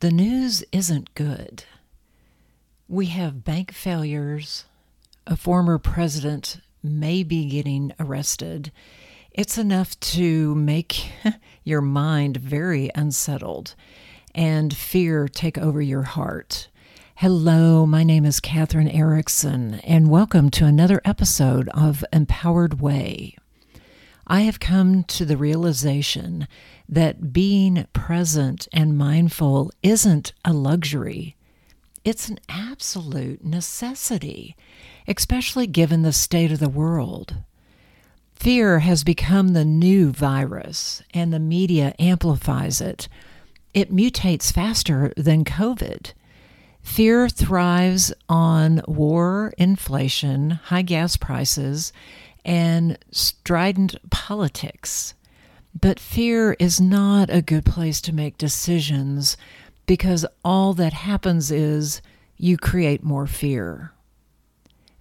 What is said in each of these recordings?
The news isn't good. We have bank failures. A former president may be getting arrested. It's enough to make your mind very unsettled and fear take over your heart. Hello, my name is Kathryn Erickson, and welcome to another episode of Empowered Way. I have come to the realization that being present and mindful isn't a luxury. It's an absolute necessity, especially given the state of the world. Fear has become the new virus, and the media amplifies it. It mutates faster than COVID. Fear thrives on war, inflation, high gas prices, and strident politics. But fear is not a good place to make decisions because all that happens is you create more fear.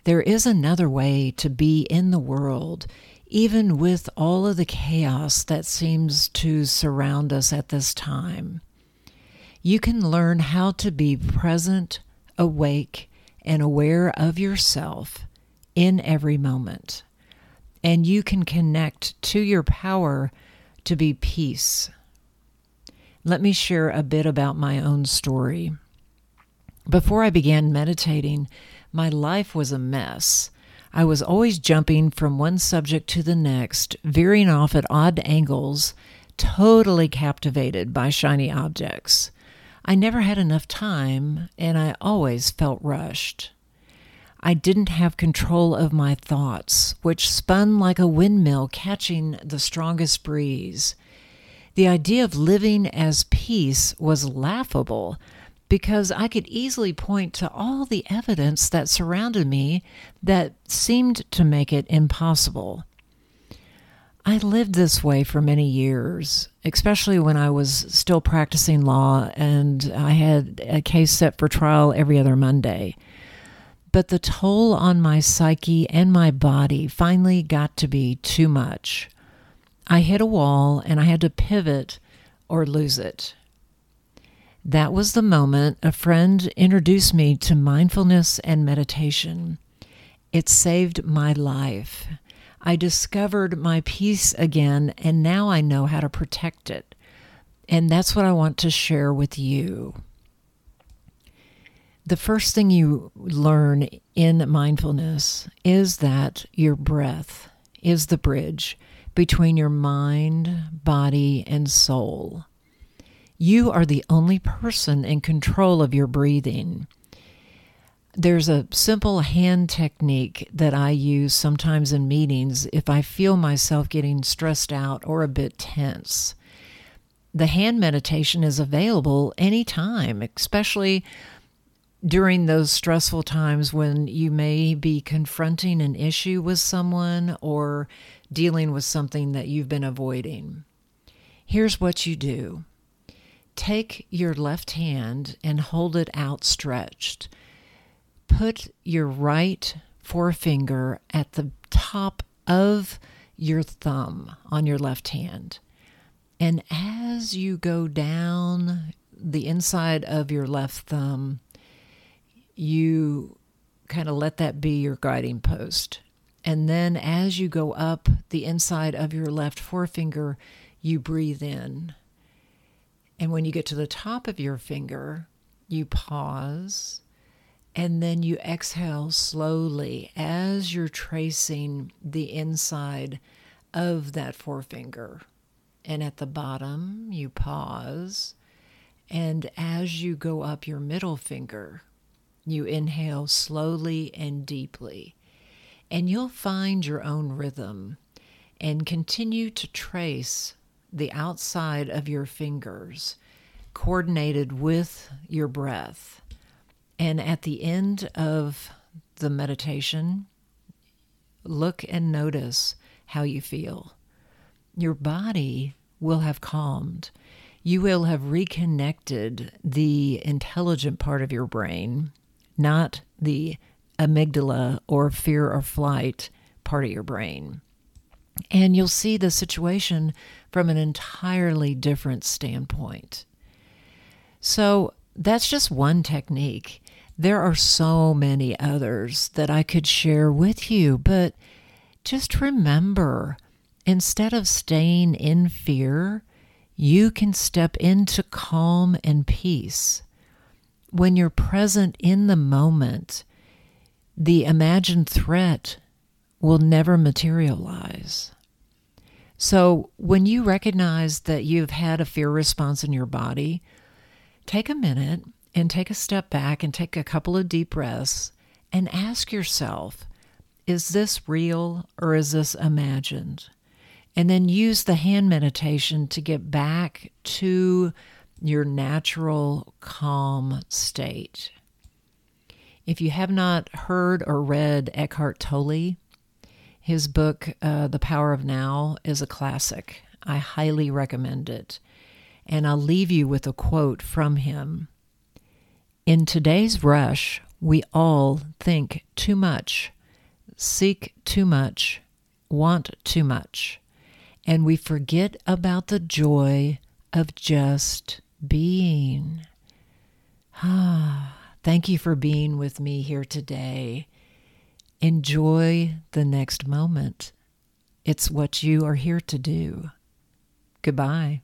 There is another way to be in the world, even with all of the chaos that seems to surround us at this time. You can learn how to be present, awake, and aware of yourself in every moment. And you can connect to your power to be peace. Let me share a bit about my own story. Before I began meditating, my life was a mess. I was always jumping from one subject to the next, veering off at odd angles, totally captivated by shiny objects. I never had enough time, and I always felt rushed. I didn't have control of my thoughts, which spun like a windmill catching the strongest breeze. The idea of living as peace was laughable because I could easily point to all the evidence that surrounded me that seemed to make it impossible. I lived this way for many years, especially when I was still practicing law and I had a case set for trial every other Monday but the toll on my psyche and my body finally got to be too much. I hit a wall and I had to pivot or lose it. That was the moment a friend introduced me to mindfulness and meditation. It saved my life. I discovered my peace again, and now I know how to protect it. And that's what I want to share with you the first thing you learn in mindfulness is that your breath is the bridge between your mind, body, and soul. You are the only person in control of your breathing. There's a simple hand technique that I use sometimes in meetings if I feel myself getting stressed out or a bit tense. The hand meditation is available anytime, especially during those stressful times when you may be confronting an issue with someone or dealing with something that you've been avoiding. Here's what you do take your left hand and hold it outstretched. Put your right forefinger at the top of your thumb on your left hand. And as you go down the inside of your left thumb, you kind of let that be your guiding post. And then as you go up the inside of your left forefinger, you breathe in. And when you get to the top of your finger, you pause and then you exhale slowly as you're tracing the inside of that forefinger. And at the bottom, you pause. And as you go up your middle finger, you inhale slowly and deeply, and you'll find your own rhythm and continue to trace the outside of your fingers, coordinated with your breath. And at the end of the meditation, look and notice how you feel. Your body will have calmed. You will have reconnected the intelligent part of your brain not the amygdala or fear or flight part of your brain. And you'll see the situation from an entirely different standpoint. So that's just one technique. There are so many others that I could share with you, but just remember instead of staying in fear, you can step into calm and peace. When you're present in the moment, the imagined threat will never materialize. So, when you recognize that you've had a fear response in your body, take a minute and take a step back and take a couple of deep breaths and ask yourself is this real or is this imagined? And then use the hand meditation to get back to your natural calm state. If you have not heard or read Eckhart Tolle, his book, uh, The Power of Now, is a classic. I highly recommend it. And I'll leave you with a quote from him. In today's rush, we all think too much, seek too much, want too much, and we forget about the joy of just being. Ah, thank you for being with me here today. Enjoy the next moment. It's what you are here to do. Goodbye.